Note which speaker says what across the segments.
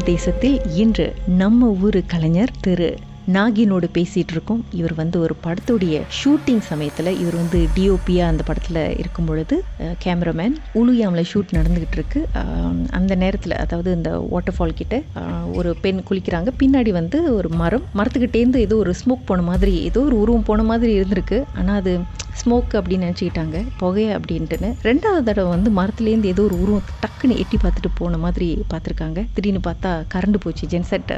Speaker 1: நம்ம தேசத்தில் இன்று நம்ம ஊரு கலைஞர் திரு நாகினோடு பேசிகிட்டு இருக்கோம் இவர் வந்து ஒரு படத்துடைய ஷூட்டிங் சமயத்தில் இவர் வந்து டிஓபியாக அந்த படத்தில் இருக்கும் பொழுது கேமராமேன் உளுயாமில் ஷூட் நடந்துக்கிட்டு இருக்கு அந்த நேரத்தில் அதாவது இந்த வாட்டர் ஃபால் கிட்ட ஒரு பெண் குளிக்கிறாங்க. பின்னாடி வந்து ஒரு மரம். மரத்துக்கிட்டேருந்து ஏதோ ஒரு ஸ்மோக் போன மாதிரி ஏதோ ஒரு உருவம் போன மாதிரி இருந்திருக்கு. ஆனால் அது ஸ்மோக் அப்படின்னு நினச்சிக்கிட்டாங்க. புகை அப்படின்ட்டுன்னு. ரெண்டாவது தடவை வந்து மரத்துலேருந்து ஏதோ ஒரு உருவம் டக்குன்னு எட்டி பார்த்துட்டு போன மாதிரி பார்த்துருக்காங்க. திடீர்னு பார்த்தா கரண்டு போச்சு. ஜென்செட்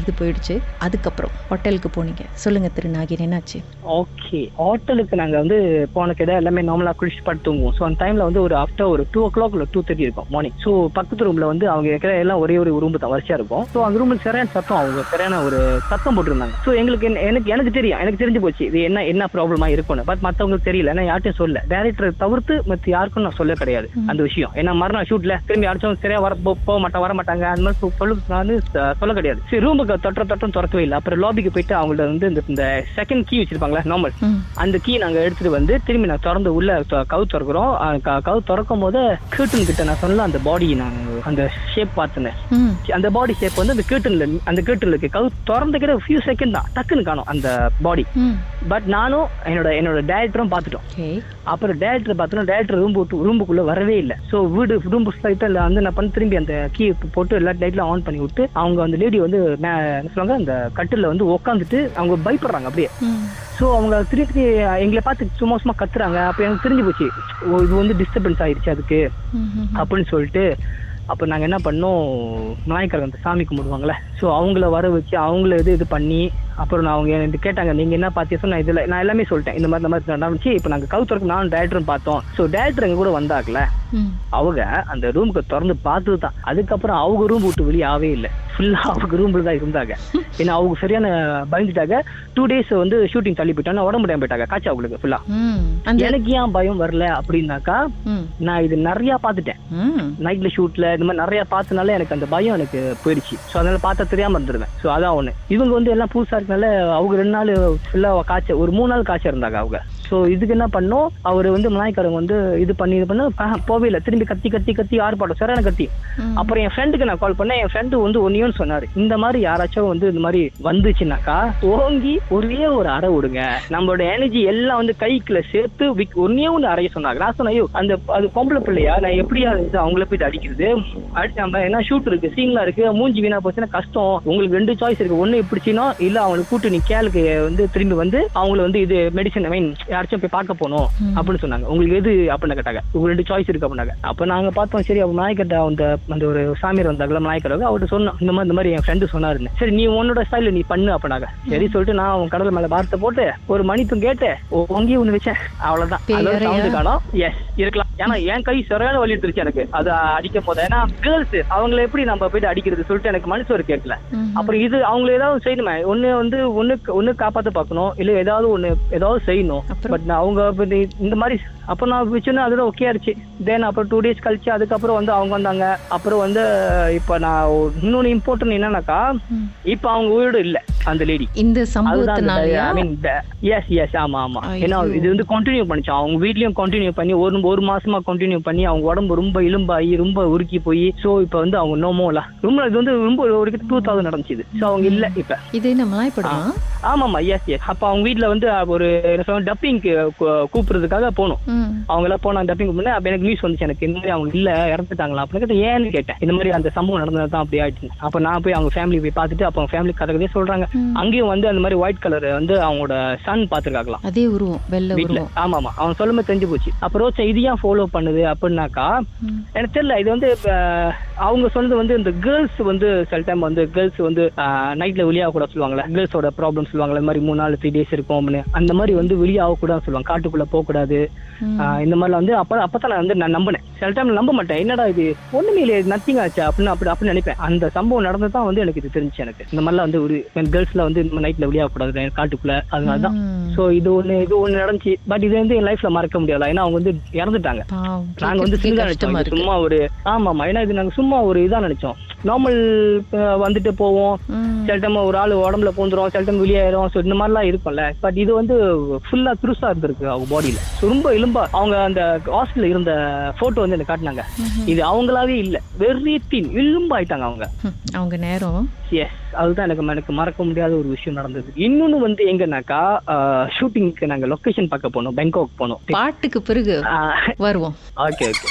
Speaker 1: இது போயிடுச்சு. அதுக்கப்புறம் ஹோட்டலுக்கு போனீங்க. சொல்லுங்க திரு நாகின் என்னாச்சு?
Speaker 2: ஓகே ஹோட்டலுக்கு நாங்க வந்து போன கிட்ட எல்லாமே நார்மலா குளிச்சு படுத்து தூங்குவோம். ஸோ அந்த டைம்ல வந்து ஒரு ஆஃப்டர் ஒரு டூ ஓ கிளாக் இல்லை டூ தேர்ட்டி இருக்கும் மார்னிங் ஸோ பக்கத்து ரூம்ல வந்து அவங்க இருக்கிற எல்லாம் ஒரே ஒரு ரூம் தான் வரிசையா இருக்கும். ஸோ அந்த ரூம்ல சரியான சத்தம் அவங்க சரியான ஒரு சத்தம் போட்டிருந்தாங்க. ஸோ எங்களுக்கு எனக்கு எனக்கு தெரியும் எனக்கு தெரிஞ்சு போச்சு இது என்ன என்ன ப்ராப்ளமா இருக்கும்னு. பட் மத்தவங்களுக்கு தெரியல ஏன்னா யார்ட்டையும் சொல்ல டேரக்டர் தவிர்த்து மத்த யாருக்கும் நான் சொல்ல கிடையாது அந்த விஷயம். ஏன்னா மறுநாள் ஷூட்ல திரும்பி அடிச்சவங்க சரியா வர போ- போக மாட்டாங்க வர மாட்டாங்க அந்த மாதிரி சொல்லு நான் சொல்ல கிடையாது. சரி ரூமுக்கு தொட்ட தொட்டம் திறக்கவே இல்லை. அப்புறம் லாபிக்கு போயிட்டு அவங்கள்ட்ட வந்து இந்த- செகண்ட் கீ வச்சிருப்பாங்களா நார்மல் அந்த கீ நாங்க எடுத்துட்டு வந்து திரும்பி நான் திறந்து உள்ள கவு திறக்கிறோம். கவு திறக்கும் போது கீர்டன் கிட்ட நான் சொன்ன அந்த பாடி நான் அந்த ஷேப் பார்த்தேன். அந்த பாடி ஷேப் வந்து அந்த கீர்டன்ல அந்த கீர்டன்ல இருக்கு. கவு திறந்த கிட்ட ஃபியூ செகண்ட் தான் டக்குன்னு காணும் அந்த பாடி பட் நானும் என்னோட என்னோட டேரக்டரும் பார்த்துட்டோம். அப்புறம் டேரக்டர் பார்த்தோன்னா டேரக்டர் ரூம் விட்டு ரூமுக்குள்ள வரவே இல்லை. ஸோ வீடு ரூம் சைட்டில் வந்து நான் பண்ணி திரும்பி அந்த கீ போட்டு எல்லா லைட்லாம் ஆன் பண்ணி விட்டு அவங்க அந்த லேடி வந்து என்ன சொல்லுவாங்க அந்த கட்டில் வந்து உட்காந்துட்டு அவங்க பயப்படுறாங்க அப்படியே. ஸோ அவங்க திருப்பி எங்களை பார்த்து சும்மா சும்மா கத்துறாங்க. அப்போ எனக்கு தெரிஞ்சு போச்சு இது வந்து டிஸ்டர்பன்ஸ் ஆயிடுச்சு அதுக்கு. அப்படின்னு சொல்லிட்டு அப்போ நாங்கள் என்ன பண்ணோம்? நாய்க்கரங்க அந்த சாமி கும்பிடுவாங்கல்ல. ஸோ அவங்கள வர வச்சு அவங்கள இது இது பண்ணி அப்புறம் நான் அவங்க என்கிட்ட கேட்டாங்க நீங்கள் என்ன பார்த்தியா நான் இதில் நான் எல்லாமே சொல்லிட்டேன். இந்த மாதிரி இந்த மாதிரி நடந்துச்சு. இப்போ நாங்கள் கவுத்தருக்கு நானும் டேரக்டரும் பார்த்தோம். ஸோ டேரக்டர் எங்க கூட வந்தாங்கல்ல
Speaker 1: ம்.
Speaker 2: அவங்க அந்த ரூமுக்கு திறந்து பார்த்தது தான் அதுக்கப்புறம் அவங்க ரூம் விட்டு வெளியே ஆகவே இல்லை. ஃபுல்லாக அவங்க ரூம்ல தான் இருந்தாங்க. ஏன்னா அவங்க சரியான பயந்துட்டாங்க. டூ டேஸ் வந்து ஷூட்டிங் தள்ளி போயிட்டாங்க. உடம்பு முடியாம போயிட்டாங்க. காய்ச்சா அவங்களுக்கு ஃபுல்லாக
Speaker 1: அந்த
Speaker 2: எனக்கு ஏன் பயம் வரல அப்படின்னாக்கா நான் இது நிறைய பார்த்துட்டேன். நைட்ல ஷூட்ல இந்த மாதிரி நிறைய பார்த்தனால எனக்கு அந்த பயம் எனக்கு போயிடுச்சு. ஸோ அதனால பார்த்தா தெரியாம இருந்துருவேன். ஸோ அதான் ஒண்ணு. இவங்க வந்து எல்லாம் புதுசா இருக்கனால அவங்க ரெண்டு நாள் ஃபுல்லா காய்ச்ச ஒரு மூணு நாள் காய்ச்ச இருந்தாங்க அவங்க. ஸோ இதுக்கு என்ன பண்ணோம்? அவர் வந்து மலாய்க்காரங்க வந்து இது பண்ணி இது பண்ண போவே இல்லை. திரும்பி கத்தி கத்தி கத்தி ஆர்ப்பாட்டம் சரியான கத்தி. அப்புறம் என் ஃப்ரெண்டுக்கு நான் கால் பண்ணேன். என் ஃப்ரெண்டு வந்து ஒன்னையும் சொன்னாரு. இந்த மாதிரி யாராச்சும் வந்து இந்த மாதிரி வந்துச்சுனாக்கா ஓங்கி ஒரே ஒரு அறை விடுங்க. நம்மளோட எனர்ஜி எல்லாம் வந்து கைக்குள்ள சேர்த்து ஒன்னே ஒன்று அறைய சொன்னாங்க. நான் சொன்னேன் ஐயோ அந்த அது பொம்பளை பிள்ளையா? நான் எப்படியா இது அவங்கள போயிட்டு அடிக்கிறது? அடிச்சாம ஏன்னா ஷூட் இருக்கு? சீன்லாம் இருக்கு. மூஞ்சி வீணா போச்சுன்னா கஷ்டம். உங்களுக்கு ரெண்டு சாய்ஸ் இருக்கு. ஒண்ணு இப்படிச்சுன்னா இல்ல அவங்களுக்கு கூட்டு நீ கேளுக்கு வந்து திரும்பி வந்து அவங்கள வந்து இது மெடிசன் மீன் யாராச்சும் போய் பார்க்க போகணும் அப்படின்னு சொன்னாங்க. உங்களுக்கு எது அப்படின்னு கேட்டாங்க. உங்களுக்கு ரெண்டு சாய்ஸ் இருக்கு அப்படின்னாங்க அப்ப நாங்க பார்த்தோம் சரி அவன் நாய்க்கட்ட அந்த அந்த ஒரு சாமியார் வந்தாங்களா நாய்க்கடவுக்கு அவர்கிட்ட சொன்னோம். இந்த மாதிரி இந்த மாதிரி என் ஃப்ரெண்டு சொன்னாருன்னு. சரி நீ உன்னோட ஸ்டைல நீ பண்ணு அப்படின்னாங்க. சரி சொல்லிட்டு நான் அவன் கடல் மேல பாரத்தை போட்டு ஒரு மணித்தும் கேட்டு ஒங்கி ஒண்ணு வச்சேன்.
Speaker 1: வேறயா?
Speaker 2: சவுண்டு காணும். எஸ் இருக்கலாம். ஏன்னா என் கை சரியான வலி எடுத்துருச்சு எனக்கு. அது அடிக்கும் போது. ஏன்னா கேர்ள்ஸ் அவங்கள எப்படி நம்ம போயிட்டு அடிக்கிறது சொல்லிட்டு எனக்கு மனசு ஒரு கேட்கல. அப்புறம் இது அவங்கள ஏதாவது செய்யணுமே. ஒண்ணு வந்து ஒண்ணு ஒண்ணு காப்பாத்த பார்க்கணும். இல்ல ஏதாவது ஒண்ணு ஏதாவது செய்யணும்? பட் அவங்க இப்ப இந்த- மாதிரி அப்ப நான் வச்சுன்னா அதுதான் ஓகே ஆயிடுச்சு தென் அப்புறம் டூ டேஸ் கழிச்சு அதுக்கப்புறம் வந்து அவங்க வந்தாங்க. அப்புறம் வந்து இப்ப நான் இன்னொன்னு இம்பார்ட்டன்ட் என்னன்னாக்கா. இப்ப அவங்க உயிரோடு இல்ல. அந்த லேடி
Speaker 1: இந்த சம்பவத்தினாலயா?
Speaker 2: ஐ மீன் எஸ் எஸ் ஆமா ஆமா. ஏன்னா. இது வந்து கண்டினியூ பண்ணிச்சு அவங்க வீட்லயும் கண்டினியூ பண்ணி ஒரு ஒரு மாசமா கண்டினியூ பண்ணி அவங்க உடம்பு ரொம்ப இலும்பாகி ரொம்ப உருக்கி போய் சோ இப்போ வந்து அவங்க நோமோல ரொம்ப இது வந்து ரொம்ப ஒரு டூ தௌசண்ட் நடந்துச்சு சோ அவங்க இல்ல இப்ப.
Speaker 1: இது என்ன மலாய்ப்படமா
Speaker 2: ஆமாமா எஸ் எஸ் அப்ப அவங்க வீட்ல வந்து ஒரு டப்பிங்க்கு கூப்பிடுறதுக்காக போகணும்
Speaker 1: ம்.
Speaker 2: அவங்க எல்லாம் போனா டப்பிங் பண்ண அப்ப எனக்கு நியூஸ் வந்துச்சு. எனக்கு இந்த மாதிரி அவங்க இல்ல இறந்துட்டாங்களா? அப்படின்னு கேட்டு ஏன்னு கேட்டேன். இந்த மாதிரி அந்த சம்பவம் நடந்தது தான் அப்படி ஆயிடுச்சு. அப்ப நான் போய் அவங்க ஃபேமிலி போய் பார்த்துட்டு அப்ப அவங்க ஃபேமிலி கதை சொல்றாங்க. அங்கேயும் வந்து அந்த மாதிரி ஒயிட் கலர் வந்து அவங்களோட சன் பாத்துருக்காங்களாம்
Speaker 1: அதே உருவம் வெள்ளை
Speaker 2: வீட்ல.
Speaker 1: உருவம்.
Speaker 2: ஆமா ஆமா அவன் சொல்லுமே தெரிஞ்சு போச்சு. அப்புறம் சரி, இது ஏன் ஃபாலோ பண்ணுது அப்படின்னாக்கா. எனக்கு தெரியல இது வந்து அவங்க சொன்னது வந்து இந்த கேர்ள்ஸ் வந்து சில டைம் வந்து கேர்ள்ஸ் வந்து நைட்ல வெளியாக கூட சொல்லுவாங்கல்ல கேர்ள்ஸோட ப்ராப்ளம் சொல்லுவாங்கல்ல இந்த மாதிரி மூணு நாள் த்ரீ டேஸ் இருக்கும் அப்படின்னு. அந்த மாதிரி வந்து வெளியாக கூடாதுன்னு சொல்லுவாங்க. காட்டுக்குள்ள போக கூடாது
Speaker 1: ம்.
Speaker 2: ஆஹ் இந்த மாதிரிலாம் வந்து அப்ப அப்பதான் நான் வந்து நான் நம்பினேன். சில டைம் நம்ப மாட்டேன். என்னடா இது? ஒண்ணுமே இல்லையே நத்திங் ஆச்சு? அப்படின்னு அப்படி அப்படின்னு நினைப்பேன். அந்த சம்பவம் நடந்து தான் வந்து எனக்கு இது தெரிஞ்சு எனக்கு. இந்த மாதிரிலாம் வந்து ஒரு கேர்ள்ஸ்ல வந்து இந்த நைட்ல வெளியாக கூடாது காட்டுக்குள்ள. அதனால தான். சோ இது ஒண்ணு இது ஒண்ணு நடந்துச்சு. பட் இது வந்து என் லைஃப்ல மறக்க முடியல. ஏன்னா அவங்க வந்து இறந்துட்டாங்க. நாங்க வந்து
Speaker 1: கேட்கறதுக்கே
Speaker 2: சின்னதா
Speaker 1: கஷ்டமா
Speaker 2: நினைச்சோம் சும்மா ஒரு ஆமாமா. ஏன்னா இது நாங்க சும்மா ஒரு இதா நினைச்சோம். நார்மல் வந்துட்டு போவோம். சில டைம் ஒரு ஆள் உடம்புல பூந்துரும் சில டைம் வெளியாயிரும் ஸோ இந்த மாதிரிலாம் இருக்கும்ல. பட் இது வந்து ஃபுல்லா துருசா இருந்திருக்கு அவங்க பாடியில ரொம்ப எலும்பா அவங்க அந்த ஹாஸ்டல்ல இருந்த போட்டோ வந்து எனக்கு காட்டினாங்க. இது அவங்களாவே இல்ல. வெரி தீன் எலும்பாயிட்டாங்க அவங்க.
Speaker 3: அவங்க நேரம்.
Speaker 2: எஸ் அதுதான் எனக்கு எனக்கு மறக்க முடியாத ஒரு விஷயம் நடந்தது. இன்னொன்னு வந்து எங்கனாக்கா ஷூட்டிங்க்கு நாங்க லொகேஷன் பார்க்க போனோம். பெங்காக் போனோம்.
Speaker 3: பாட்டுக்கு பிறகு வருவோம்.
Speaker 2: Okay okay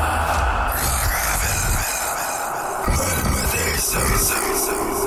Speaker 4: Brisa.